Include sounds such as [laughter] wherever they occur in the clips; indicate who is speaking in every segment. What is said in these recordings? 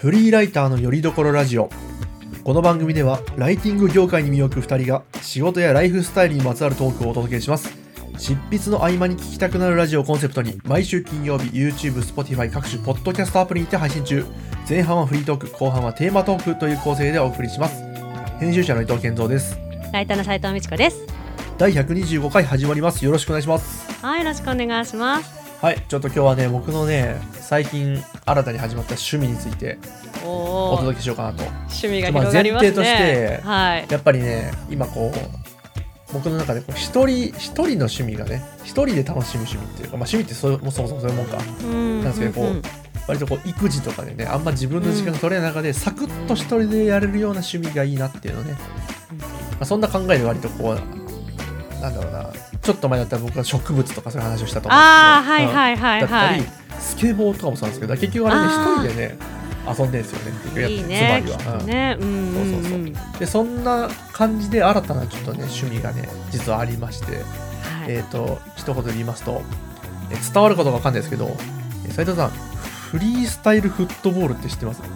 Speaker 1: フリーライターのよりどころラジオ。この番組ではライティング業界に身を置く2人が仕事やライフスタイルにまつわるトークをお届けします。執筆の合間に聞きたくなるラジオをコンセプトに毎週金曜日 YouTube、Spotify 各種ポッドキャストアプリにて配信中。前半はフリートーク後半はテーマトークという構成でお送りします。編集者の伊藤健三です。
Speaker 2: ライターの斉藤美智子です。
Speaker 1: 第125回始まります。よろしくお願いします。
Speaker 2: はい、よろしくお願いします。
Speaker 1: はいちょっと今日はね僕のね最近新たに始まった趣味について
Speaker 2: お
Speaker 1: 届けしようかなと。
Speaker 2: 趣味が広がりますね。
Speaker 1: まあ前提として
Speaker 2: はい。
Speaker 1: やっぱりね今こう僕の中でこう一人一人の趣味がね一人で楽しむ趣味っていうか、まあ、趣味ってそもうそもそもそういうもんか。
Speaker 2: うん。
Speaker 1: なんですけどこう
Speaker 2: うん
Speaker 1: 割とこう育児とかでねあんま自分の時間が取れない中でサクッと一人でやれるような趣味がいいなっていうのね、まあ、そんな考えで割とこうなんだろうなちょっと前だったら僕は植物とかそういう話をしたと思うん
Speaker 2: ああ、はい
Speaker 1: ですけど
Speaker 2: はいはい
Speaker 1: だったり
Speaker 2: はい。
Speaker 1: スケボーとかもそうなんですけど結局あれね一人でね遊んでんですよねって
Speaker 2: いいね、きっ
Speaker 1: つまりは、うんそうそうそう
Speaker 2: うん。
Speaker 1: でそんな感じで新たなちょっとね趣味がね実はありまして、
Speaker 2: はい。
Speaker 1: えっ、と一言で言いますとえ伝わるかどうかわかんないですけどえ斉藤さんフリースタイルフットボールって知ってます？
Speaker 2: わ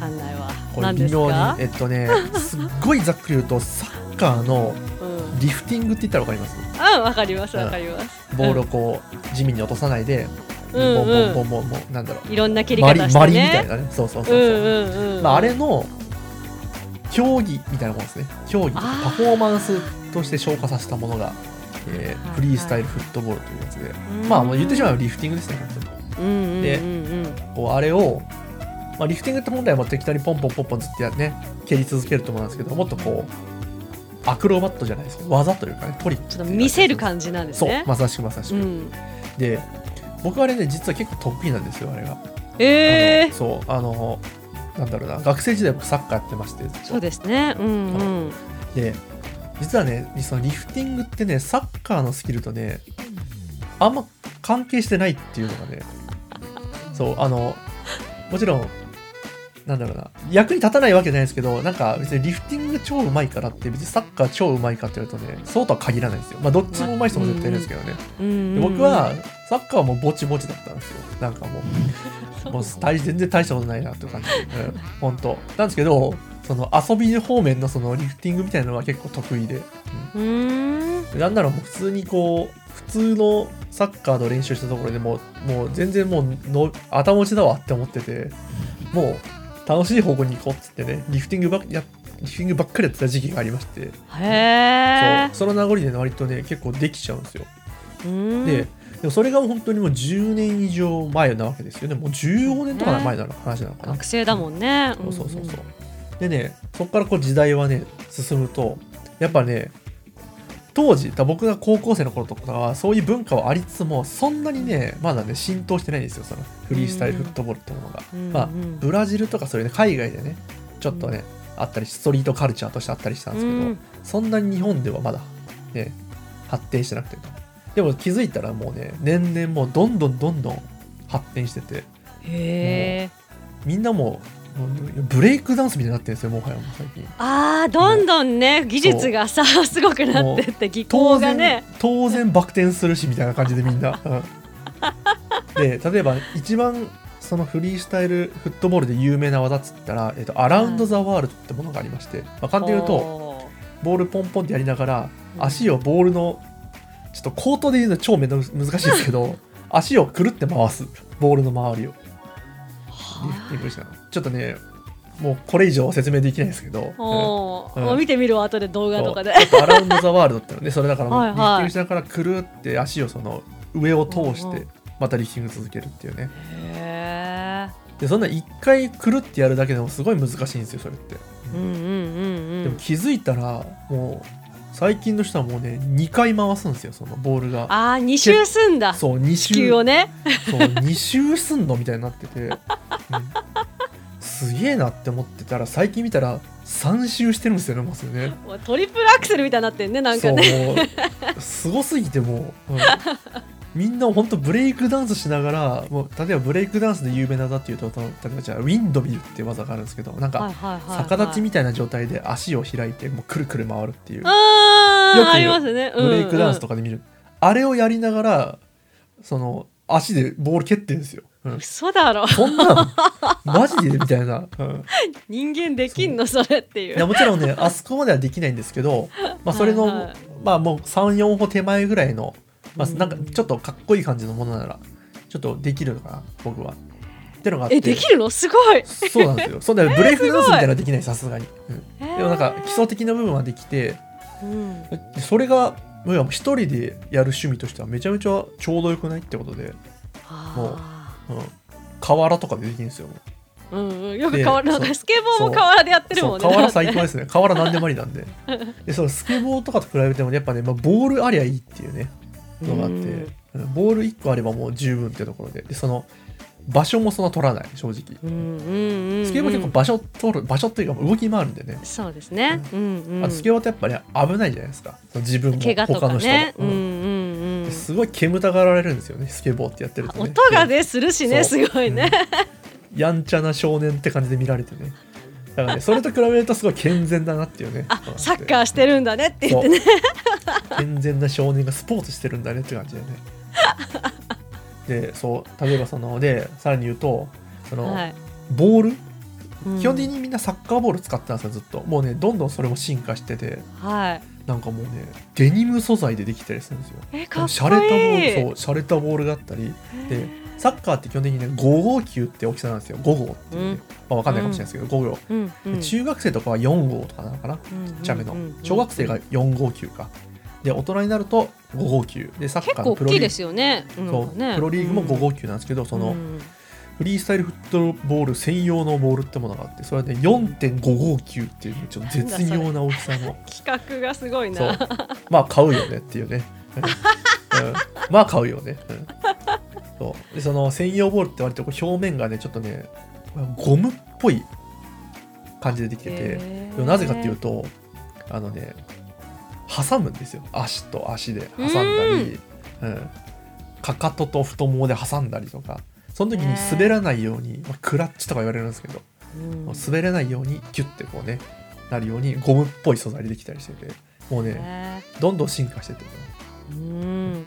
Speaker 2: かんないわ。
Speaker 1: これ微妙に
Speaker 2: か？
Speaker 1: えっとねすっごいざっくり言うとサッカーの
Speaker 2: うん。
Speaker 1: リフティングって言ったらわかります？
Speaker 2: あ、わかりますわかります。
Speaker 1: ボールをこう地面に落とさないで、
Speaker 2: うん。
Speaker 1: ボンボンボンボンボンなんだろう。
Speaker 2: いろんな切り方して
Speaker 1: マリみたい
Speaker 2: ね。
Speaker 1: なね。そうそうそうそう、
Speaker 2: うんうんうん。
Speaker 1: まあ、あれの競技みたいなもんですね。競技パフォーマンスとして消化させたものが、えー
Speaker 2: はい
Speaker 1: フリースタイルフットボールというやつで、
Speaker 2: うん。
Speaker 1: まあもう言ってしまえばリフティングですね本当に。
Speaker 2: うんうん
Speaker 1: で
Speaker 2: うんうん。
Speaker 1: こうあれを、まあ、リフティングって本来は適当にポンポンポンポンずっとやね蹴り続けると思うんですけどもっとこうアクロバットじゃないですけど技というかねトリック
Speaker 2: ちょっと見せる感じなんです
Speaker 1: そう
Speaker 2: ね。
Speaker 1: まさしくまさしく、
Speaker 2: うん。
Speaker 1: で僕あれね実は結構得意なんですよあれが、
Speaker 2: ええ
Speaker 1: あの。そうあのなんだろうな学生時代僕サッカーやってまして
Speaker 2: そうですね。うんうん。
Speaker 1: で実はねそのリフティングってねサッカーのスキルとねあんま関係してないっていうのがねそうあのもちろんなんだろうな。役に立たないわけじゃないですけどなんか別にリフティング超うまいからって別にサッカー超うまいかって言われるとねそうとは限らないんですよ。まあどっちもうまい人も絶対いるんですけどね、で僕はサッカーはもうぼちぼちだったんですよ。なんかもう [laughs] もう大全然大したことないなっていう感じ、うん、本当。なんですけどその遊び方面のそのリフティングみたいなのは結構得意で、
Speaker 2: うーん。
Speaker 1: なんならもう普通にこう普通のサッカーの練習したところでもうもう全然もうの頭打ちだわって思っててもう楽しい方向に行こうっつってねリフティングばっやリフティングばっかりやってた時期がありまして、
Speaker 2: へえ。
Speaker 1: そうその名残でね割とね結構できちゃうんですよ
Speaker 2: うん
Speaker 1: で、でもそれが本当にもう10年以上前なわけですよね。もう15年とか前なの話なのかな。
Speaker 2: 学生だもんね。
Speaker 1: そうそうそうそう。でね、そこからこう時代はね、進むと、やっぱね、当時、だ僕が高校生の頃とかは、そういう文化はありつつも、そんなにね、まだね、浸透してないんですよ、そのフリースタイルフットボールってものが。まあ、ブラジルとかそういうね、海外でね、ちょっとね、あったり、ストリートカルチャーとしてあったりしたんですけど、
Speaker 2: うん。
Speaker 1: そんなに日本ではまだね発展してなくてでも気づいたらもうね年々もうどんどんどんどん発展してて。
Speaker 2: へえ。
Speaker 1: みんなもうブレイクダンスみたいになってるんですよもはや最近。
Speaker 2: ああ、どんどんね、技術がさ、すごくなってって、技
Speaker 1: 当然、
Speaker 2: 巧がね。
Speaker 1: 当然バク転するしみたいな感じでみんな、うん。で例えば一番そのフリースタイルフットボールで有名な技っつったら、えっと、アラウンド・ザ・ワールドってものがありまして、まあ、簡単に言うと
Speaker 2: お
Speaker 1: ボールポンポンってやりながら
Speaker 2: うん。
Speaker 1: 足をボールのちょっと口頭で言うの超難しいですけど [laughs] 足をくるって回す。ボールの周りをリフティングした。のちょっとねもうこれ以上は説明できないですけど、うん。
Speaker 2: もう見てみるわ後で動画とかで。
Speaker 1: アラウンド・ザ・ワールドってのね [laughs] それだからもうリフティングしながらくるって足をその上を通してまたリフティング続けるっていうね。
Speaker 2: へ
Speaker 1: でそんな一回くるってやるだけでもすごい難しいんですよそれって、
Speaker 2: えうんうんうんうん。
Speaker 1: でも気づいたらもう最近の人はもうね2回回すんですよそのボールが。
Speaker 2: ああ2周すんだ。
Speaker 1: そう2周。
Speaker 2: をね。
Speaker 1: そう2周すんのみたいになってて、うん。すげえなって思ってたら最近見たら3周してるんですよねもうそれね。
Speaker 2: もうトリプルアクセルみたいになってんねなんかね。
Speaker 1: そうすごすぎてもう、うんみんな本当ブレイクダンスしながらもう例えばブレイクダンスで有名な技っていうと例えばじゃあウィンドミルっていう技があるんですけどなんか逆立ちみたいな状態で足を開いてもうくるくる回るっていう。
Speaker 2: あ
Speaker 1: よく
Speaker 2: ーありますね。
Speaker 1: ブレイクダンスと
Speaker 2: か
Speaker 1: かで見る、あれをやりながらその足でボール蹴ってるんですよ。うん、
Speaker 2: 嘘だろ。
Speaker 1: そんなの [laughs] マジで？みたいな、うん、
Speaker 2: 人間できんの？それっていう。
Speaker 1: いやもちろんねあそこまではできないんですけど、まあ、それの、
Speaker 2: はいはい。
Speaker 1: まあもう34歩手前ぐらいの、まあ、
Speaker 2: うん
Speaker 1: なんかちょっとかっこいい感じのものならちょっとできるのかな僕は。ってのがあって。
Speaker 2: えできるの？すごい。
Speaker 1: そうなんですよ。[laughs] そうだよ、ブレイクダンスみたいなのはできない、さすがに。うん。
Speaker 2: えー。
Speaker 1: でもなんか基礎的な部分はできて、
Speaker 2: うん。
Speaker 1: でそれが一人でやる趣味としてはめちゃめちゃちょうどよくないってことで、
Speaker 2: あ
Speaker 1: うん、河原とかでできるんですよ。
Speaker 2: ーう。んうん。よく
Speaker 1: で
Speaker 2: 変わるなん
Speaker 1: そう。
Speaker 2: かスケボーも河原でやってるもんね。
Speaker 1: そう。河原最高ですね。河原何でもありなんで。[laughs] で、そのスケボーとかと比べてもやっぱね、まあ、ボールありゃいいっていうね、のがあって、うんボール1個あればもう十分ってところで、でその場所もそんな取らない、正直。
Speaker 2: うんうんうん
Speaker 1: スケボー結構場所取る、場所っていうか動き回るんでね。
Speaker 2: そうですねうんうん
Speaker 1: あとスケボーってやっぱり危ないじゃないですか。自分も他の人も。
Speaker 2: ねうん
Speaker 1: うん
Speaker 2: うんうん
Speaker 1: すごい煙たがられるんですよね、スケボーってやってると、ね。
Speaker 2: 音がねするしねすごいね
Speaker 1: やんちゃな少年って感じで見られてね。だからね、それと比べるとすごい健全だなっていうね。
Speaker 2: あサッカーしてるんだねって言ってね
Speaker 1: 健全な少年がスポーツしてるんだねって感じでね。で、そう、例えばその、で、さらに言うと、その、
Speaker 2: はい。
Speaker 1: ボール、
Speaker 2: うん。
Speaker 1: 基本的にみんなサッカーボール使ってたんですよ、ずっと。もうね、どんどんそれも進化してて、
Speaker 2: はい
Speaker 1: なんかもうね、デニム素材でできたりするんですよ。
Speaker 2: えかっこいい。
Speaker 1: 洒落たボール、そう、洒落たボールがあったり、で、サッカーって基本的にね、5号球って大きさなんですよ、5号っていうね。
Speaker 2: うん。
Speaker 1: まあ、わかんないかもしれないですけど、5号。
Speaker 2: うん
Speaker 1: 中学生とかは4号とかなのかな、ちっちゃめの。小学生が4号球か。で大人になると5号球。でサッ
Speaker 2: 結
Speaker 1: カーのプロリーグ。
Speaker 2: すよね。ね。
Speaker 1: プロリーグも5
Speaker 2: うん。
Speaker 1: 号球なんですけど、その
Speaker 2: うん
Speaker 1: フリースタイルフットボール専用のボールってものがあってそれはね4.5号球っていうねちょっと絶妙な大きさの。[laughs]
Speaker 2: 企画がすごいな。
Speaker 1: まあ買うよねっていうね、うん。うん。まあ買うよね、うん。そう。でその専用ボールって割とこう表面がねちょっとねゴムっぽい感じでできてて、なぜかっていうとあのね挟むんですよ。足と足で挟んだり、うん。かかとと太ももで挟んだりとかその時に滑らないように、まあ、クラッチとか言われるんですけど、
Speaker 2: うん。
Speaker 1: 滑れないようにキュッてこうねなるようにゴムっぽい素材でできたりしててもうね
Speaker 2: へ
Speaker 1: どんどん進化してて
Speaker 2: ーうん。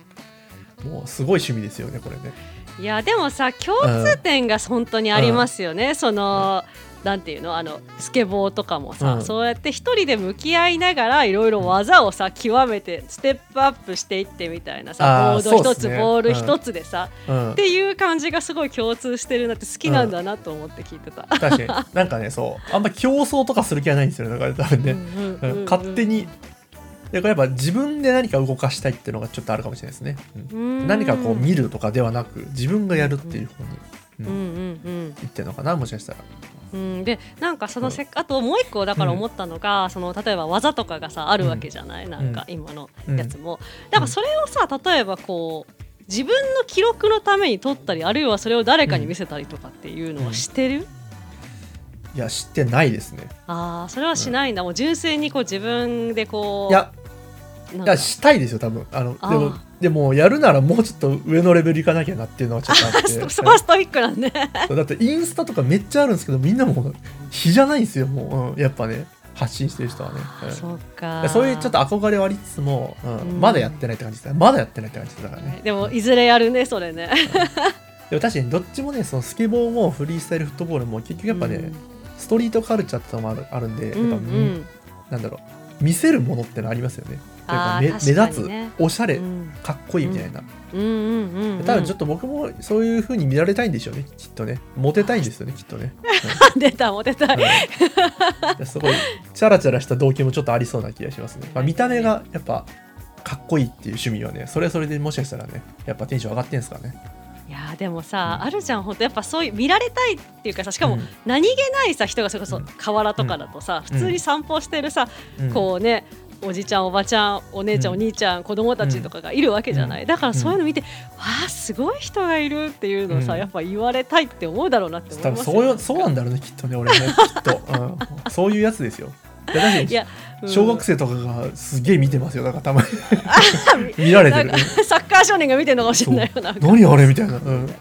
Speaker 1: もうすごい趣味ですよねこれね。
Speaker 2: いやでもさ共通点が本当にありますよね、その、なんていうのあのスケボーとかもさ、
Speaker 1: うん。
Speaker 2: そうやって一人で向き合いながらいろいろ技をさ極めてステップアップしていってみたいなさボード一つ、
Speaker 1: ね。
Speaker 2: ボール一つでさ、
Speaker 1: うん。
Speaker 2: っていう感じがすごい共通してるなって好きなんだなと思って聞いてた。
Speaker 1: 確かに。[laughs] なんかねそう。あんま競争とかする気はないんですよねだから多分ね、
Speaker 2: うんうんうんうん
Speaker 1: 勝手にでこれやっぱ自分で何か動かしたいっていうのがちょっとあるかもしれないですね、うん。
Speaker 2: うん。
Speaker 1: 何かこう見るとかではなく自分がやるっていう方に、うん。
Speaker 2: うんうんうん。
Speaker 1: 言ってるのかなもしかしたら。
Speaker 2: うん、でなんかそのせ、あともう一個だから思ったのが、その例えば技とかがさあるわけじゃない、なんか今のやつも、だからそれをさ例えばこう自分の記録のために撮ったりあるいはそれを誰かに見せたりとかっていうのはしてる、
Speaker 1: いや知ってないですね。
Speaker 2: ああそれはしないんだ、もう純粋にこう自分でこう
Speaker 1: いや。いやしたいですよ多分。あのでもでもやるならもうちょっと上のレベルいかなきゃなっていうのはちょっとあって。
Speaker 2: そそこはストイックなんで。[laughs]
Speaker 1: だってインスタとかめっちゃあるんですけどみんなもう日じゃないんですよもう、うんやっぱね発信してる人はね、うん。
Speaker 2: そうか。
Speaker 1: そういうちょっと憧れはありつつも、うん
Speaker 2: うん。
Speaker 1: まだやってないって感じですねまだやってないって感じですだからね。
Speaker 2: でもいずれやるねそれね。
Speaker 1: でも確かにどっちもねそのスケボーもフリースタイルフットボールも結局やっぱね、
Speaker 2: うん。
Speaker 1: ストリートカルチャーってのもあるあるんで、
Speaker 2: うん
Speaker 1: やっぱ、
Speaker 2: うん
Speaker 1: なんだろう。見せるものってのありますよねか目目立つおしゃれ、
Speaker 2: うん。
Speaker 1: かっこいいみたいな、
Speaker 2: うん。うんうんうん。
Speaker 1: 多分ちょっと僕もそういう風に見られたいんでしょうねきっとね。モテたいんですよねきっとね、[laughs]
Speaker 2: 出たモテたい、
Speaker 1: うん。すごいチャラチャラした動機もちょっとありそうな気がしますね、まあ、見た目がやっぱかっこいいっていう趣味はねそれはそれでもしかしたらねやっぱテンション上がってんすかね。
Speaker 2: いやーでもさ、あるじゃん本当やっぱそういう見られたいっていうかさしかも
Speaker 1: うん
Speaker 2: 何気ないさ人がそれこそ
Speaker 1: うん。
Speaker 2: 河原とかだとさ、普通に散歩してるさ、
Speaker 1: うん。
Speaker 2: こうねおじちゃんおばちゃんお姉ちゃん、
Speaker 1: うん
Speaker 2: お兄ちゃん子供たちとかがいるわけじゃない、
Speaker 1: うん。
Speaker 2: だからそういうの見て、わあすごい人がいるっていうのをさ、
Speaker 1: うん
Speaker 2: やっぱ言われたいって思うだろうなって思い
Speaker 1: 多分
Speaker 2: ます
Speaker 1: そういうそうなんだろうねきっとね俺ねきっと、うん、[laughs] そういうやつですよ。いや小学生とかがすげえ見てますよだからたまに。[laughs] 見られてる。
Speaker 2: サッカー少年が見てるのかもしれないよな
Speaker 1: 何あれみたいな、うん、や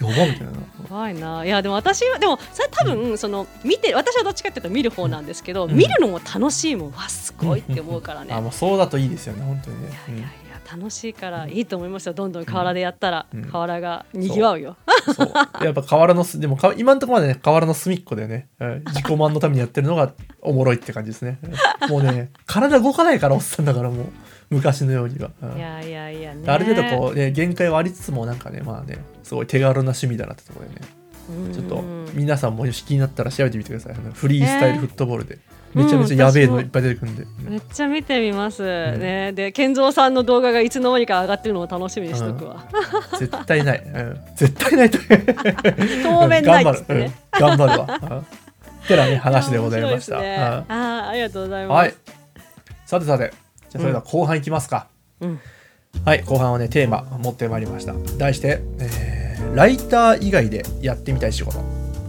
Speaker 1: ばみたいな
Speaker 2: 怖いな。いやでも私はでもそれ多分その見て私はどっちかっていうと見る方なんですけど、
Speaker 1: うん。
Speaker 2: 見るのも楽しいもんわすごいって思うからね、[laughs]
Speaker 1: あもうそうだといいですよね本当にね、
Speaker 2: いやいや楽しいからいいと思いますよ。どんどん河原でやったら、
Speaker 1: うん。
Speaker 2: 河原がにぎわうよ、
Speaker 1: そう。やっぱ河原のすでもか今んところまでね河原の隅っこでね、うん。自己満のためにやってるのがおもろいって感じですね。うん。もうね体動かないからおっさんだからもう昔のようには、うん。
Speaker 2: いやいやいやね。
Speaker 1: ある程度こうね限界はありつつもなんかねまあねすごい手軽な趣味だなってところでね。
Speaker 2: うん
Speaker 1: ちょっと皆さんもし気になったら調べてみてください。フリースタイルフットボールで。めちゃめちゃやべえのいっぱい出てくるんで、
Speaker 2: めっちゃ見てみます、ね。で健三さんの動画がいつの間にか上がってるのを楽しみにしとくわ、
Speaker 1: 絶対ない、うん、絶対ないと。[laughs]
Speaker 2: 当面ないっつって
Speaker 1: うん
Speaker 2: ね、
Speaker 1: 頑張る、うん、頑張るわ、うん、ってなね話でございました、
Speaker 2: ね。あーありがとうございます、
Speaker 1: はい。さてさてじゃあそれでは後半いきますか、
Speaker 2: うん。
Speaker 1: はい後半はねテーマ持ってまいりました。題して、えーライター以外でやってみたい仕事。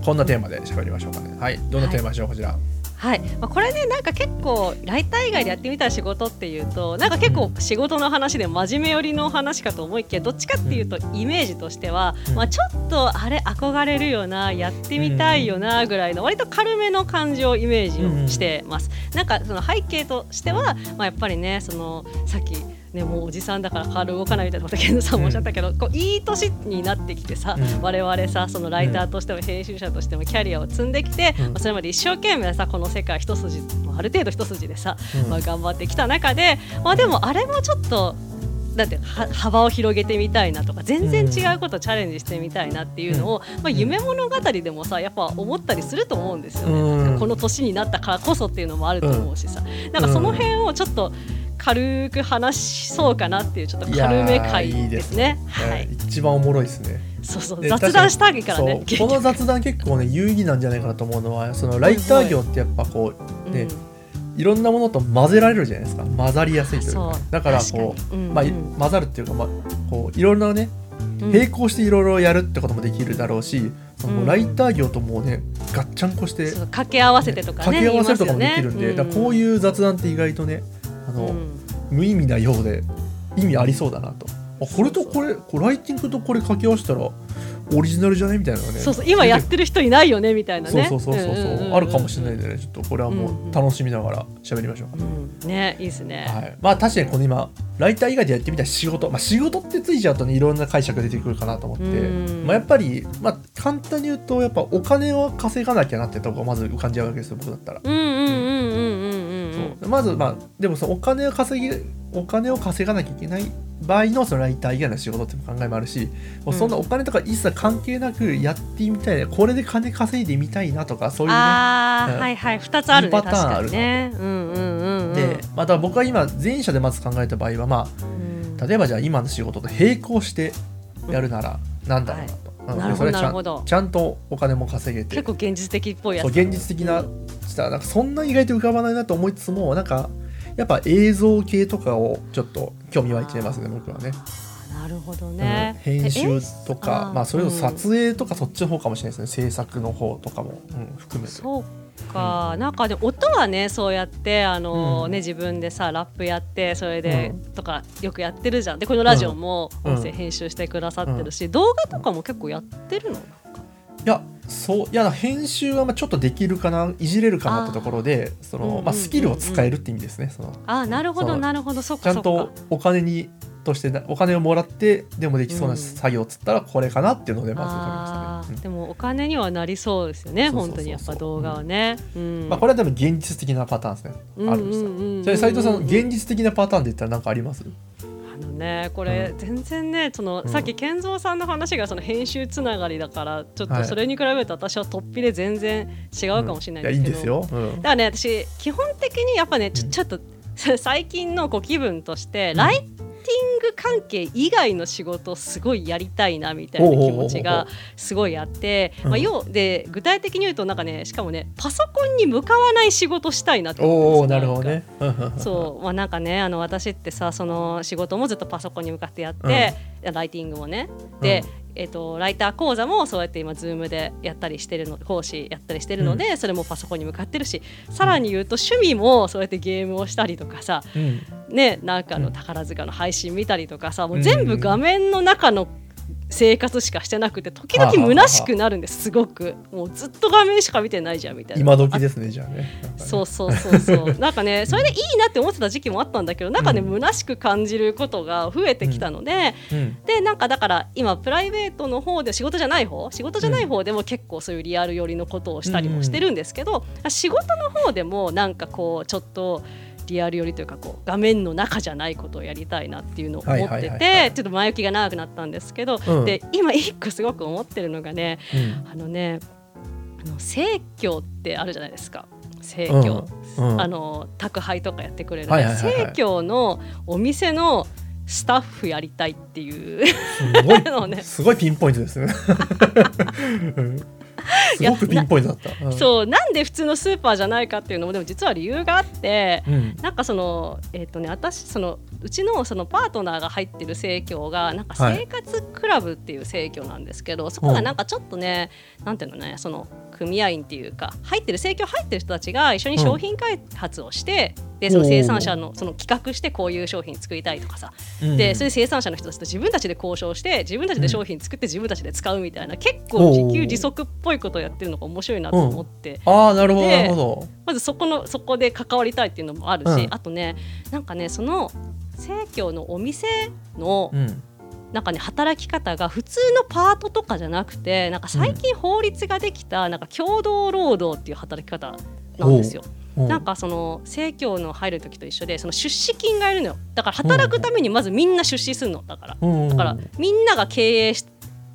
Speaker 1: こんなテーマで喋りましょうかね。はいどんなテーマでしょう、こちら
Speaker 2: はい、まあ、これねなんか結構ライター以外でやってみたい仕事っていうとなんか結構仕事の話で真面目寄りの話かと思いきやどっちかっていうとイメージとしては、
Speaker 1: うん。
Speaker 2: まあ、ちょっとあれ憧れるよなやってみたいよなぐらいの割と軽めの感じをイメージをしてます。なんかその背景としては、まあ、やっぱりねそのさっきね、もうおじさんだから体動かないみたいなこと健さんもおっしゃったけど、こういい年になってきてさ、
Speaker 1: うん。
Speaker 2: 我々さそのライターとしても編集者としてもキャリアを積んできて、
Speaker 1: うん。
Speaker 2: まあそれまで一生懸命さこの世界一筋まあある程度一筋でさ、
Speaker 1: うん。
Speaker 2: まあ、頑張ってきた中で、まあ、でもあれもちょっと。だっては幅を広げてみたいなとか全然違うことチャレンジしてみたいなっていうのを、まあ、夢物語でもさやっぱ思ったりすると思うんですよね、この年になったからこそっていうのもあると思うしさ、なんかその辺をちょっと軽く話しそうかなっていうちょっと軽め会
Speaker 1: いやーいい
Speaker 2: で
Speaker 1: ですすね。
Speaker 2: ね。はい、
Speaker 1: 一番おもろいですね。
Speaker 2: そうそう
Speaker 1: で
Speaker 2: 雑談したいからね。
Speaker 1: この雑談結構ね有意義なんじゃないかなと思うのはそのライター業ってやっぱこうね、いろんなものと混ぜられるじゃないですか。混ざりやすいというか。だからこう、
Speaker 2: うんうん。
Speaker 1: まあ、い混ざるっていうか、まあ、こういろんなね
Speaker 2: うん。
Speaker 1: 並行していろいろやるってこともできるだろうし、その
Speaker 2: うん。
Speaker 1: ライター業ともうねガッチャンコして
Speaker 2: そう掛け合わせてとかね。
Speaker 1: 掛け合わせるとかもできるんで、
Speaker 2: ね
Speaker 1: だからこういう雑談って意外とねあの、
Speaker 2: うん。
Speaker 1: 無意味なようで意味ありそうだなと。あこれとこれこうライティングとこれ掛け合わせたらオリジナルじゃね？みたいなね。
Speaker 2: そうそう。今やってる人いないよねみたいなね。
Speaker 1: そうそうそうそうあるかもしれないんでね。ちょっとこれはもう楽しみながら喋りましょう。か、
Speaker 2: うん。ねいいですね。
Speaker 1: はい、まあ確かにこの今ライター以外でやってみたい仕事、まあ、仕事ってついちゃうとねいろんな解釈出てくるかなと思って、
Speaker 2: うん。
Speaker 1: まあ、やっぱり、まあ、簡単に言うとやっぱお金を稼がなきゃなってとこがまず浮かんじゃうわけですよ僕だったら。
Speaker 2: うんうんうんうんうんうんうん。
Speaker 1: そう。まずまあでもそのお金を稼ぎお金を稼がなきゃいけない場合のそのライター以外の仕事っていう考えもあるしもうそんなお金とか一切関係なくやってみたいこれで金稼いでみたいなとかそういうね
Speaker 2: はいはい。二つあるね
Speaker 1: いいパターンある
Speaker 2: ね。うんうんうんうん。
Speaker 1: でまた僕は今前者でまず考えた場合はま
Speaker 2: うん。
Speaker 1: あ例えばじゃあ今の仕事と並行してやるならなんだろうなと、うん。
Speaker 2: なるほど
Speaker 1: それはちゃん
Speaker 2: なるほど。
Speaker 1: ちゃんとお金も稼げて。
Speaker 2: 結構現実的っぽいやつ。
Speaker 1: そう現実的なしたなんかそんな意外と浮かばないなと思いつつもなんかやっぱ映像系とかをちょっと興味湧いちゃいますね僕はね、
Speaker 2: なるほど
Speaker 1: うん。
Speaker 2: ね。
Speaker 1: 編集と
Speaker 2: あ
Speaker 1: か
Speaker 2: ー
Speaker 1: まあそれこそ
Speaker 2: うん。
Speaker 1: 撮影とかそっちの方かもしれないですね。制作の方とかも、うん、含めて。
Speaker 2: そうか、なんかでも音はねそうやってあの、
Speaker 1: うん。
Speaker 2: ね自分でさラップやってそれで、
Speaker 1: うん。
Speaker 2: とかよくやってるじゃん。でこのラジオも
Speaker 1: うん。
Speaker 2: 音声編集してくださってるし、動画とかも結構やってるの？
Speaker 1: いやそういや編集はまあちょっとできるかないじれるかなってところでその、
Speaker 2: うんうんうんうん。
Speaker 1: まあ、スキルを使えるって意味ですねその。
Speaker 2: あなるほどなるほど。そっ
Speaker 1: ちゃんとお金にとしてなお金をもらってでもできそう
Speaker 2: う
Speaker 1: なん作業っつったらこれかなっていうのでまずね、
Speaker 2: あーでもお金にはなりそうですよね本当にやっぱ動画はね、うん。
Speaker 1: うん。まあ、これは多分現実的なパターンですね、あるんですよ。
Speaker 2: うんうんうんうん
Speaker 1: じゃあ斉藤さん現実的なパターンで言ったら何かあります？
Speaker 2: あのねこれ全然ねその、
Speaker 1: うん。
Speaker 2: さっき健三さんの話がその編集つながりだからちょっ
Speaker 1: はい。
Speaker 2: とそれに比べると私は突飛で全然違うかもしれないですけど、
Speaker 1: うん。
Speaker 2: だからね私基本的にやっぱねち
Speaker 1: うん。
Speaker 2: ょちょっと最近のこう気分として、ライティング関係以外の仕事をすごいやりたいなみたいな気持ちがすごいあって、
Speaker 1: うん。
Speaker 2: まあ、要で具体的に言うとなんかねしかもねパソコンに向かわない仕事したいなって思
Speaker 1: おお
Speaker 2: うんですよ
Speaker 1: なるほどね。
Speaker 2: そう。まあなんかねあの私ってさその仕事もずっとパソコンに向かってやって、ライティングもね。で、えっとライター講座もそうやって今 Zoom でやったりしてるの講師やったりしてるので、それもパソコンに向かってるしさらに言うと趣味もそうやってゲームをしたりとかさ
Speaker 1: うん。うん
Speaker 2: ねなんかあの
Speaker 1: うん
Speaker 2: 宝塚の配信見たりとかさもう全部画面の中の生活しかしてなくて時々虚しくなるんです。すごく。もうずっと画面しか見てないじゃんみたいな。
Speaker 1: 今時ですねじゃあね。ね
Speaker 2: そうそうそうそう。[laughs] なんかねそれでいいなって思ってた時期もあったんだけどなんかね、うん、虚しく感じることが増えてきたので、うん、でなんかだから今プライベートの方で仕事じゃない方仕事じゃない方でも結構そういうリアル寄りのことをしたりもしてるんですけど、うん、仕事の方でもなんかこうちょっとリアル寄りというかこう画面の中じゃないことをやりたいなっていうのを思っててちょっと前置きが長くなったんですけど、うん、で今一個すごく思ってるのがね、うん、あのねあの生協ってあるじゃないですか。生協、うん、あの宅配とかやってくれる、生協のお店のスタッフやりたいっていう。
Speaker 1: すごい。[laughs] ね、すごいピンポイントですね [laughs] [laughs] すごくピンポイントだった、
Speaker 2: うん、そうなんで普通のスーパーじゃないかっていうのもでも実は理由があって、うん、なんかそのえっ、ー、とね私そのうちのそのパートナーが入ってる生協がなんか生活クラブっていう生協なんですけど、はい、そこがなんかちょっとね、うん、なんていうのねその組合員っていうか入ってる生協入ってる人たちが一緒に商品開発をして、うん、でその生産者のその企画してこういう商品作りたいとかさ、うん、でそういう生産者の人たちと自分たちで交渉して自分たちで商品作って自分たちで使うみたいな、結構自給自足っぽいことをやってるのが面白いなと思って、
Speaker 1: ああなるほどなるほど
Speaker 2: まずそこのそこで関わりたいっていうのもあるし、あとねなんかねその生協のお店の、なんかね働き方が普通のパートとかじゃなくてなんか最近法律ができたなんか共同労働っていう働き方なんですよ。なんかその生協の入る時と一緒でその出資金がいるのよ。だから働くためにまずみんな出資するの。だから。だからみんなが経営し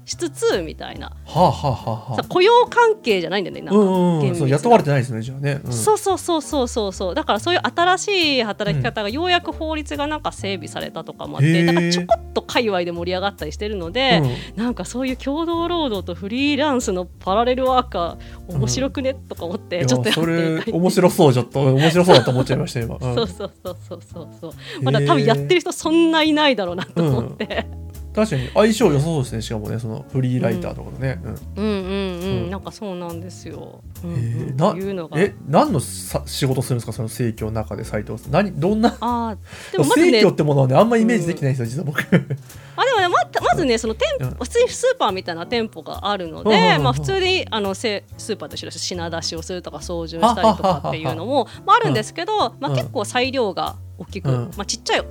Speaker 2: しつつみたいな、
Speaker 1: はあはあはあ、
Speaker 2: 雇用関係じゃないんだよねなんか、うん
Speaker 1: うん、そう雇われてないですねじゃあね、
Speaker 2: うん、そうそうそうそうそう。そうだからそういう新しい働き方がようやく法律がなんか整備されたとかもあって、うん、だからちょこっと界隈で盛り上がったりしてるので、うん、なんかそういう共同労働とフリーランスのパラレルワーカー面白くね、とか思ってちょっとやって
Speaker 1: それ面白そうちょっと。[laughs] 面白そうだと思っちゃいました今、
Speaker 2: そうそうそうそうそうそう。まだ多分やってる人そんないないだろうなと思って。
Speaker 1: 確かに相性良さそうですねしかもねそのフリーライターとかのね、
Speaker 2: うん、うんうんうん。なんかそうなんですよ、うんうん、
Speaker 1: えー、いうのが。え何のさ仕事するんですか？その生協の中で斎藤さん。何どんなあでもまず、ね、生協ってものはねあんまりイメージできないんですよ、実は僕。あで
Speaker 2: もねままずねその店舗普通にスーパーみたいな店舗があるので、まあ、普通にあのスーパーと一緒です品出しをするとか操縦したりとかっていうのもまあ、あるんですけど、まあ、結構裁量が大きく、まあ、ちっちゃい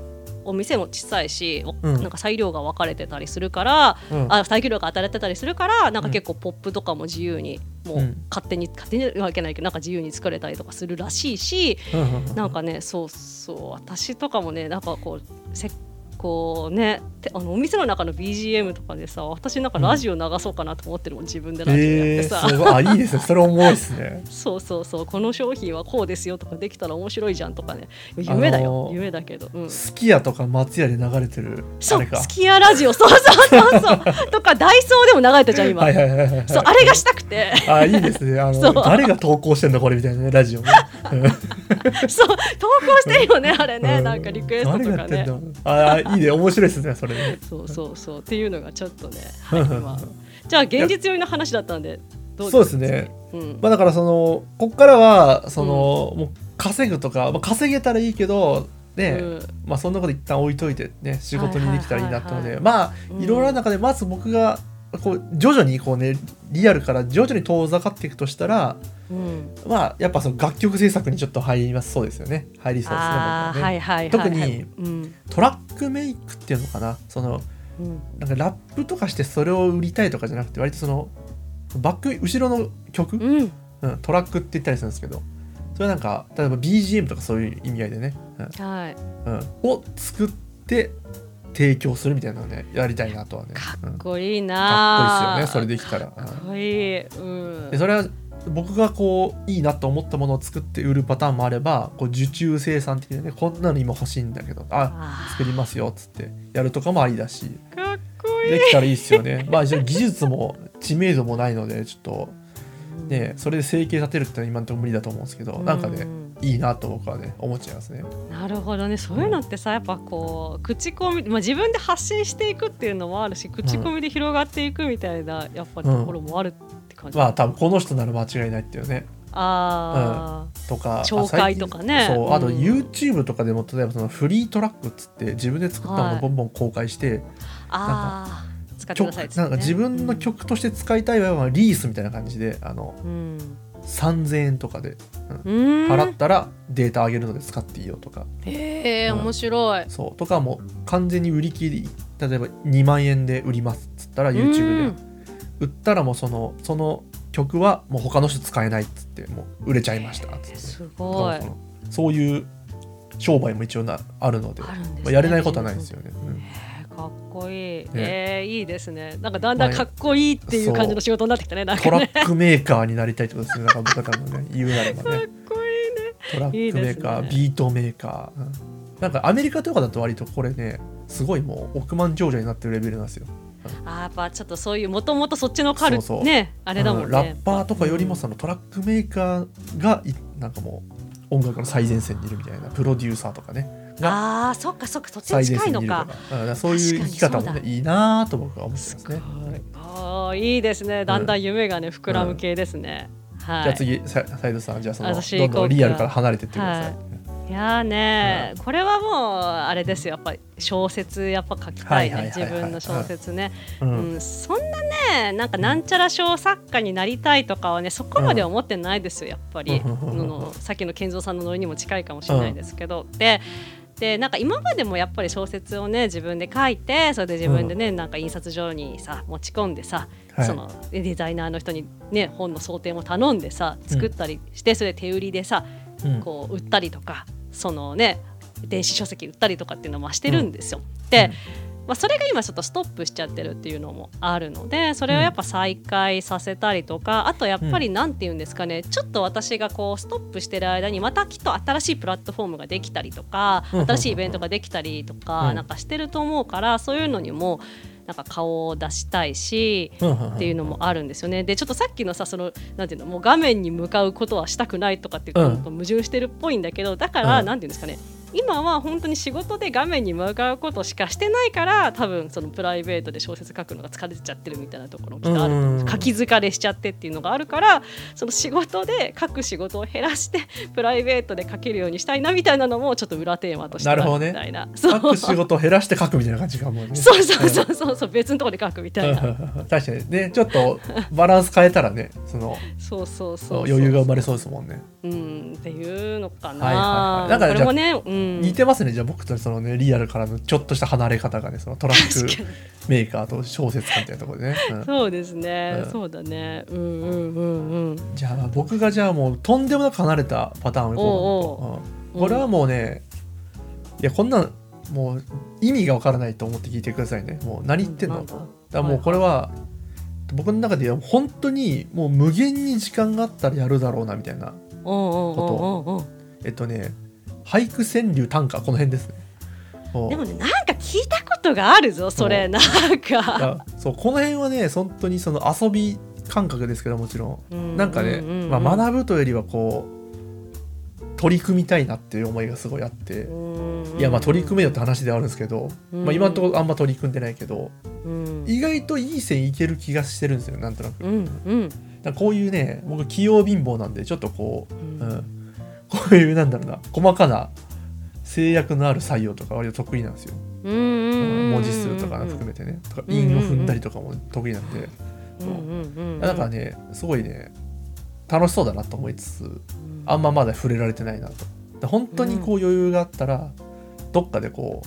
Speaker 2: お店も小さいし、うん、なんか裁量が分かれてたりするから、うん、あ裁量が当たれてたりするからなんか結構ポップとかも自由にもう勝手に、勝手にはいけないけどなんか自由に作れたりとかするらしいし、うん、なんかねそうそう私とかもねなんかこうせっこうねあのお店の中の BGM とかでさ私なんかラジオ流そうかなと思ってるもん、自分でラジオやってさ、
Speaker 1: えー、[laughs] あいいですね。それ重いですね。
Speaker 2: そうそうそう。この商品はこうですよとかできたら面白いじゃんとかね。夢だよ、あのー、夢だけど、
Speaker 1: うん、すき家とか松屋で流れてる
Speaker 2: そうすき家ラジオ。そうそうそうそう。とかダイソーでも流れたじゃん今。はいはいはい、はい、そうあれがしたくて。
Speaker 1: あいいですね。あの誰が投稿してんだこれみたいなねラジオね [laughs] [laughs]
Speaker 2: そう投稿してるよねあれね、うん、なんかリクエストとかね。
Speaker 1: あいいね面白いですねそれね。
Speaker 2: そうそうそう。っていうのがちょっとね、はいまあ、じゃあ現実寄りの話だったんで
Speaker 1: そうですね、うん、まあだからそのこっからはその、うん、もう稼ぐとか、まあ、稼げたらいいけどね、うん、まあそんなこと一旦置いといてね仕事にできたらいいなってので、まあいろいろな中でまず僕がこう徐々にこうねリアルから徐々に遠ざかっていくとしたら、うん、まあやっぱその楽曲制作にちょっと入りますそうですよね。入りそうですねね、はいはい、特に、うん、トラックメイクっていうのかな。その、うん、なんかラップとかしてそれを売りたいとかじゃなくて割とそのバック後ろの曲、うん。トラックって言ったりするんですけどそれなんか例えば BGM とかそういう意味合いでね、はい。うん、を作って提供するみたいなのねやりたいなとはね。
Speaker 2: かっこいいな、
Speaker 1: うん、かっこいいですよねそれできたら。
Speaker 2: かっこいい、うん、
Speaker 1: でそれは僕がこういいなと思ったものを作って売るパターンもあればこう受注生産的なねこんなの今欲しいんだけどあ作りますよっつってやるとかもありだし。
Speaker 2: かっこいい。
Speaker 1: できたらいいっすよね。[laughs] まあ技術も知名度もないのでちょっとねそれで生計立てるってのは今のところ無理だと思うんですけど、うん、なんかねいいなと僕はね思っちゃいますね。
Speaker 2: なるほどね。そういうのってさやっぱこう口コミ、まあ、自分で発信していくっていうのもあるし口コミで広がっていくみたいな、やっぱりところもあるって感じ、
Speaker 1: うん、まあ多分この人なら間違いないっていうね。
Speaker 2: あ
Speaker 1: うん、とか
Speaker 2: 紹介とかね。
Speaker 1: そうあと YouTube とかでも例えばそのフリートラックっつって自分で作ったものをボンボン公開して、はい、なんか
Speaker 2: 使ってくださいっつってね。
Speaker 1: 曲なんか自分の曲として使いたい場合はリースみたいな感じであの
Speaker 2: うん
Speaker 1: 3000円とかで
Speaker 2: うん。
Speaker 1: 払ったらデータ上げるので使っていいよとか、
Speaker 2: へえ
Speaker 1: うん。
Speaker 2: 面白い。
Speaker 1: そう。とかもう完全に売り切り例えば2万円で売りますっつったら YouTube で。売ったらもうそのその曲はもう他の人使えないっつってもう売れちゃいましたっつって。
Speaker 2: す
Speaker 1: と
Speaker 2: ごい。
Speaker 1: かそういう商売も一応なあるので。
Speaker 2: ね。
Speaker 1: まあやれないことはないですよね。うん
Speaker 2: かっこいい、えー、いいですね。なんかだんだん
Speaker 1: まあ
Speaker 2: かっこいいっていう感じの仕事になってきたねなんかね。
Speaker 1: トラックメーカーになりたいってことですね。なんか僕方もね、[laughs] 言うなれば
Speaker 2: かっ
Speaker 1: ね。
Speaker 2: こいいね。
Speaker 1: トラックメーカー、
Speaker 2: いいね。
Speaker 1: ビートメーカー、うん。なんかアメリカとかだと割とこれね、すごいもう億万長者になってるレベルなんですよ。
Speaker 2: あーやっぱちょっとそういうもともとそっちのカル
Speaker 1: そうそう。
Speaker 2: ねあれだもんね、
Speaker 1: うんラッパーとかよりも
Speaker 2: うん
Speaker 1: そのトラックメーカーがいなんかもう音楽の最前線にいるみたいなプロデューサーとかねが。
Speaker 2: あーそっかそっかそっちに近いの
Speaker 1: か。そういう生き方もねいいなぁと僕は思ってますね。
Speaker 2: あーいいですね。だんだん夢がね膨らむ系ですね、はい。
Speaker 1: じゃあ次さ斉藤さんじゃあその
Speaker 2: 私
Speaker 1: どんど
Speaker 2: んか
Speaker 1: リアルから離れてってください。
Speaker 2: はい。いやーね、これはもうあれですよ。やっぱり小説やっぱ書きたいね。自分の小説ね、
Speaker 1: う
Speaker 2: うん。んそんなねなんかなんちゃら小作家になりたいとかはねそこまでは思ってないですよやっぱり、
Speaker 1: うん。うんうんうん
Speaker 2: のさっきの健三さんのノリにも近いかもしれないですけど、ででなんか今までもやっぱり小説をね自分で書いてそれで自分でね、なんか印刷所にさ持ち込んでさ、
Speaker 1: はい。
Speaker 2: そのデザイナーの人にね本の装丁も頼んでさ作ったりして、それで手売りでさ
Speaker 1: うん。
Speaker 2: こう売ったりとかそのね電子書籍売ったりとかっていうのもしてるんですよ。で、まあ、それが今ちょっとストップしちゃってるっていうのもあるのでそれをやっぱ再開させたりとか、あとやっぱりなんて言うんですかねちょっと私がこうストップしてる間にまたきっと新しいプラットフォームができたりとか
Speaker 1: うん
Speaker 2: 新しいイベントができたりとか
Speaker 1: うん
Speaker 2: なんかしてると思うからそういうのにもなんか顔を出したいし。っていうのもあるんですよね。でちょっとさっきのさそのなんていうのもう画面に向かうことはしたくないとかっていうと矛盾してるっぽいんだけどだから、
Speaker 1: うん。
Speaker 2: なんていうんですかね今は本当に仕事で画面に向かうことしかしてないから多分そのプライベートで小説書くのが疲れちゃってるみたいなところもきっとある書き疲れしちゃってっていうのがあるからその仕事で書く仕事を減らしてプライベートで書けるようにしたいなみたいなのもちょっと裏テーマとしてある
Speaker 1: なるほどね
Speaker 2: みたいな。[laughs] そう
Speaker 1: 書く仕事を減らして書くみたいな感じがもうね。
Speaker 2: そうそうそうそうそう別のところで書くみたいな。
Speaker 1: 確かにねちょっとバランス変えたらねその
Speaker 2: そうそうそう
Speaker 1: そう余裕が生まれそうですもんね。
Speaker 2: うん、っていうのかな。
Speaker 1: はいはいはいだから
Speaker 2: これもね、うん、
Speaker 1: 似てますね。じゃあ僕とそのねリアルからのちょっとした離れ方がねそのトラックメーカーと小説家みたいなところでね。うん。
Speaker 2: そうですね、
Speaker 1: うん。
Speaker 2: そうだね。うんうんうんうん。
Speaker 1: じゃあ僕がじゃあもうとんでもなく離れたパターンをいこうかなと、うん。これはもうねいやこんなんもう意味がわからないと思って聞いてくださいね。もう何言ってんの？とだ？からもうこれは僕の中では本当にもう無限に時間があったらやるだろうなみたいな
Speaker 2: おうんうんうんうん。
Speaker 1: えっとね俳句川柳短歌この辺ですね。
Speaker 2: でもね、なんか聞いたことがあるぞ、それ、なんか。
Speaker 1: あそうこの辺はね本当にその遊び感覚ですけどもちろん。なんかね、まあ、学ぶというよりはこう取り組みたいなっていう思いがすごいあって、
Speaker 2: ぶ
Speaker 1: いやまあ取り組めよって話ではあるんですけど、
Speaker 2: うん。
Speaker 1: まあ、今のところあんま取り組んでないけど
Speaker 2: うん。
Speaker 1: 意外といい線いける気がしてるんですよなんとなく。
Speaker 2: うんうん。
Speaker 1: らこういうね僕器用貧乏なんでちょっとこう、
Speaker 2: う
Speaker 1: うんん、こういうなんだろうな細かな制約のある採用とか割と得意なんですよ。文字数とか含めてね。とか韻を踏んだりとかも得意なんで、そう。だからねすごいね楽しそうだなと思いつつあんままだ触れられてないなと。で本当にこう余裕があったら、どっかでこ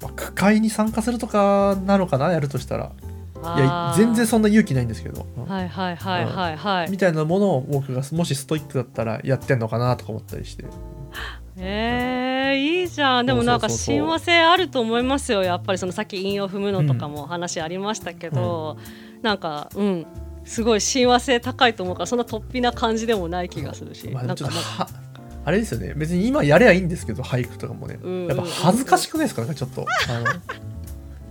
Speaker 1: う、まあ、区会に参加するとかなのかなやるとしたらいや全然そんな勇気ないんですけど、うん
Speaker 2: はいはいはいはい。はい
Speaker 1: みたいなものを僕がもしストイックだったらやってんのかなとか思ったりして。
Speaker 2: えー、いいじゃん。でもなんか親和性あると思いますよ。やっぱりそのさっき韻を踏むのとかも話ありましたけど、なんかうん。すごい親和性高いと思うからそんな突飛な感じでもない気がするし、
Speaker 1: まあ、
Speaker 2: なんか
Speaker 1: ちょっとはあれですよね。別に今やればいいんですけど俳句とかもね。
Speaker 2: うん。
Speaker 1: やっぱ恥ずかしくないですか？なんかちょっと。あの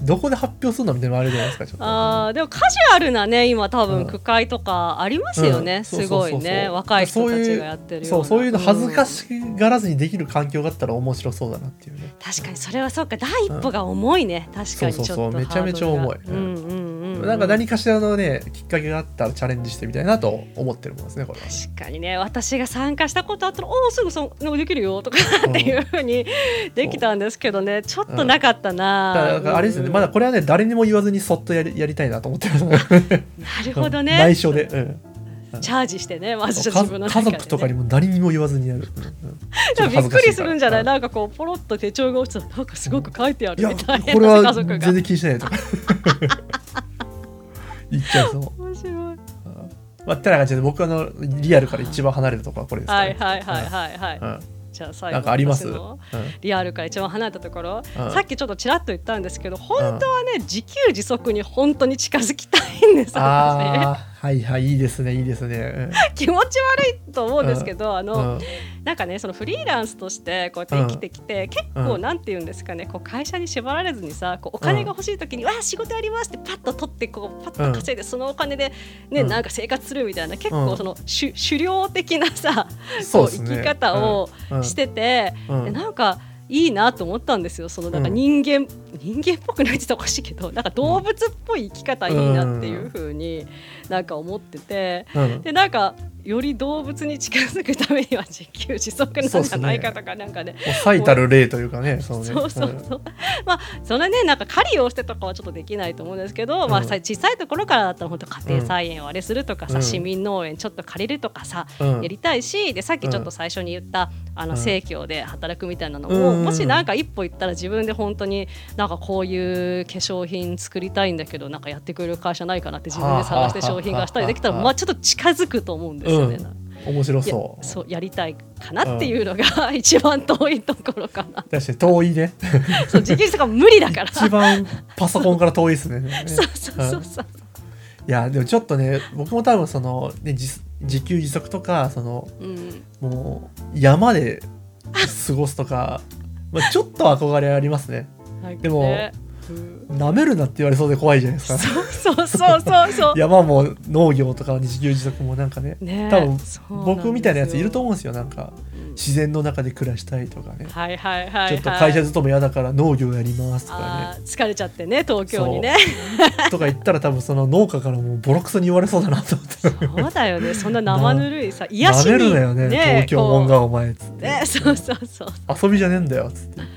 Speaker 1: どこで発表するのみたいなのあれじゃないですかちょっと。
Speaker 2: あーでもカジュアルなね今多
Speaker 1: うん。
Speaker 2: 分区会とかありますよね、
Speaker 1: うん。
Speaker 2: すごいね。若い人たちがやってるよ
Speaker 1: そうそういうの恥ずか
Speaker 2: い、
Speaker 1: しがらずにできる環境があったら面白そうだなっていうね。
Speaker 2: 確かにそれはそうか。第一歩が重いね、確かにちょっと
Speaker 1: そうそうそうめちゃめちゃ重い。
Speaker 2: うんうんうんうん。
Speaker 1: なんか何かしらのねきっかけがあったらチャレンジしてみたいなと思ってるものですねこれは。
Speaker 2: 確かにね私が参加したことあったら「おおすぐそなんかできるよ」とか [laughs] っていうふうにできたんですけどねちょっとなかったな、
Speaker 1: だからあれですね、まだこれはね誰にも言わずにそっとやり [laughs] やりたいなと思ってる
Speaker 2: なるほどね。[laughs]
Speaker 1: 内緒で、うん。
Speaker 2: チャージしてねまず
Speaker 1: か
Speaker 2: 自分のね、
Speaker 1: 家族とかにも誰にも言わずにやる、
Speaker 2: びっくりするんじゃない、
Speaker 1: 恥
Speaker 2: なんかこうポロッと手帳が落ちたらなんかすごく書いてあるみたいな
Speaker 1: これは全然気にしないとか言っちゃいそう。
Speaker 2: 面白い。
Speaker 1: まあ、てな感じで僕あのリアルから一番離れたところはこれですか
Speaker 2: は
Speaker 1: ね
Speaker 2: いはいはいはいはい、
Speaker 1: うん。
Speaker 2: じゃあ最後
Speaker 1: なんかあります、
Speaker 2: リアルから一番離れたところ、
Speaker 1: うん。
Speaker 2: さっきちょっとちらっと言ったんですけど本当はね、自給自足に本当に近づきたいんです私。
Speaker 1: ああはいはいいいですねいいですね。[laughs]
Speaker 2: 気持ち悪いと思うんですけど、あの、
Speaker 1: うん。うん
Speaker 2: なんかねそのフリーランスとしてこうやって生きてきて、結構
Speaker 1: うん。
Speaker 2: なんて言うんですかねこう会社に縛られずにさこうお金が欲しい時に「わあ仕事やります」ってパッと取ってこうパッと稼いで、そのお金でね、
Speaker 1: うん。
Speaker 2: なんか生活するみたいな結
Speaker 1: うん。
Speaker 2: 構その、狩狩猟的なさ
Speaker 1: そうですね。
Speaker 2: こう生き方を
Speaker 1: うん。
Speaker 2: してて、
Speaker 1: うん。
Speaker 2: でなんかいいなと思ったんですよ。そのなんか
Speaker 1: うん。
Speaker 2: 人間、人間っぽくないって言ったらおかしいけどなんか動物っぽい生き方いいなっていうふうになんか思ってて。
Speaker 1: うん。
Speaker 2: でなんかより動物に近づくためには自給自足なんじゃないかとかなんかね
Speaker 1: もう最たる例というかねそのね。
Speaker 2: そうそうそう、まあそれねなんか狩りをしてとかはちょっとできないと思うんですけど、まあ
Speaker 1: うん
Speaker 2: さ小さいところからだったら本当家庭菜園をあれするとかさ、
Speaker 1: うん。
Speaker 2: 市民農園ちょっと借りるとかさ、
Speaker 1: うん。
Speaker 2: やりたいしでさっきちょっと最初に言った、あの
Speaker 1: うん。
Speaker 2: 生協で働くみたいなのを、
Speaker 1: うん
Speaker 2: もしなんか一歩行ったら自分で本当になんかこういう化粧品作りたいんだけどなんかやってくれる会社ないかなって自分で探して商品化したりできたらまあちょっと近づくと思うんですよね。
Speaker 1: うん面白そう
Speaker 2: そうやりたいかなっていうのが、一番遠いところかな。
Speaker 1: 確かに遠いね [laughs]
Speaker 2: そう自給自足が無理だから。
Speaker 1: 一番パソコンから遠いですね [laughs]
Speaker 2: そうそうそうそう。
Speaker 1: いやでもちょっとね僕も多分その、ね、自自給自足とかその
Speaker 2: うん、
Speaker 1: もう山で過ごすとか、まあ、ちょっと憧れありますねでも
Speaker 2: うん
Speaker 1: なめるなって言われそうで怖いじゃないですか
Speaker 2: そうそうそうそうそう。[laughs]
Speaker 1: 山も農業とか自給自足もなんかね
Speaker 2: ね
Speaker 1: 多分僕みたいなやついると思うんですよなんか
Speaker 2: うん
Speaker 1: 自然の中で暮らしたいとかね
Speaker 2: はいはいはい、はい。
Speaker 1: ちょっと会社勤め嫌だから農業やりますとか
Speaker 2: あー疲れちゃってね東京にね。
Speaker 1: ねとか言ったら多分その農家からもうボロクソに言われそうだなと思って
Speaker 2: そうだよね。そんな生ぬるいさ癒しに
Speaker 1: なめるなよね東京もんがお前っつって、
Speaker 2: ねそうそうそう。
Speaker 1: 遊びじゃねえんだよっつって
Speaker 2: うん、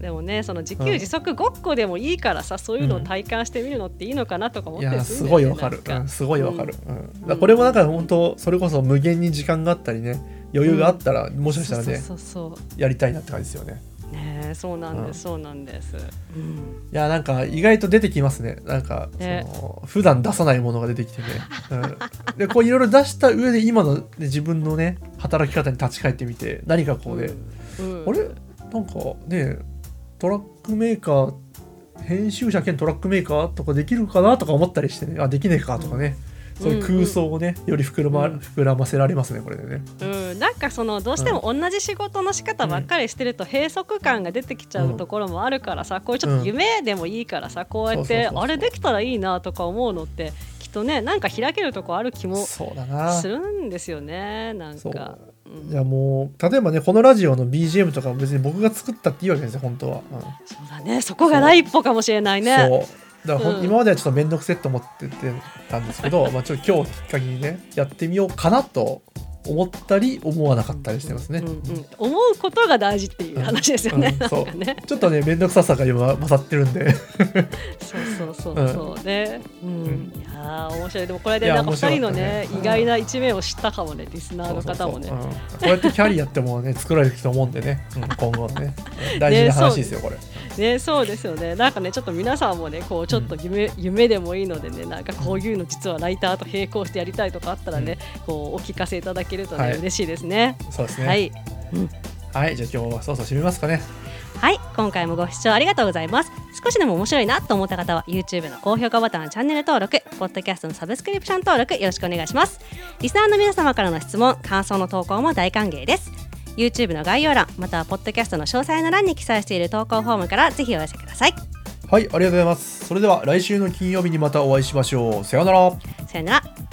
Speaker 2: でもねその自給自足ごっこでもいいからさ、そういうのを体感してみるのっていいのかなとか思って
Speaker 1: いやすごいわかる、すごいわかる、うん。これもなんか本当それこそ無限に時間があったりね余裕があったら、もしかしたらね
Speaker 2: そうそうそう
Speaker 1: やりたいなって感じですよね。
Speaker 2: ねえそうなんです、そうなんです、うん、
Speaker 1: いやなんか意外と出てきますね。なんかそ
Speaker 2: ね
Speaker 1: の普段出さないものが出てきてね、うん、でこういろいろ出した上で今の、ね、自分のね働き方に立ち返ってみて何かこうね、
Speaker 2: うん。
Speaker 1: あれ？なんかねトラックメーカー編集者兼トラックメーカーとかできるかなとか思ったりしてね。あできねえかとかね、そういう空想をねより膨らま,、
Speaker 2: うん。
Speaker 1: 膨らませられますねこれでね。
Speaker 2: うん、なんかそのどうしても同じ仕事の仕方ばっかりしてると閉塞感が出てきちゃうところもあるからさ、こういうちょっと夢でもいいからさこうやってあれできたらいいなとか思うのってきっとねなんか開けるとこある気も
Speaker 1: そうだな。
Speaker 2: するんですよねなんか。うん
Speaker 1: いやもう例えばねこのラジオの BGM とかも別に僕が作ったっていいわけですよ本当は、うん。
Speaker 2: そうだね。そこが第一歩かもしれないね。
Speaker 1: そう。だから
Speaker 2: うん。
Speaker 1: 今まではちょっと面倒くせえと思ってたんですけどまあちょっと今日きっかけにねやってみようかなと思ったり思わなかったりしてますね、
Speaker 2: うんうん、思うことが大事っていう話ですよね。
Speaker 1: うん。そう。
Speaker 2: なんかね。
Speaker 1: ちょっとね面倒くささが今勝ってるんで。
Speaker 2: そうそうそう。そうね。うん。
Speaker 1: うん。
Speaker 2: いやー面白い。でもこれでなんか二人の
Speaker 1: ね
Speaker 2: ね。意外な一面を知ったかもねリスナーの方もね
Speaker 1: そう。そう。そううん。こうやってキャリアってもうね作られていくと思うんでね、うん今後はね。大事な話ですよこれ。
Speaker 2: ねそうですよね。なんかねちょっと皆さんもねこうちょっと夢、夢でもいいのでねなんかこういうの実はライターと並行してやりたいとかあったらね、こうお聞かせいただけるとね、
Speaker 1: はい
Speaker 2: 嬉しいですね。
Speaker 1: そうですね
Speaker 2: はい。
Speaker 1: はいじゃあ今日はそうそう締めますかね
Speaker 2: はい、今回もご視聴ありがとうございます。少しでも面白いなと思った方は YouTube の高評価ボタン、チャンネル登録、Podcast のサブスクリプション登録よろしくお願いします。リスナーの皆様からの質問、感想の投稿も大歓迎です。YouTube の概要欄、または Podcast の詳細の欄に記載している投稿フォームからぜひお寄せください。
Speaker 1: はいありがとうございますそれでは来週の金曜日にまたお会いしましょうさようなら
Speaker 2: さよなら。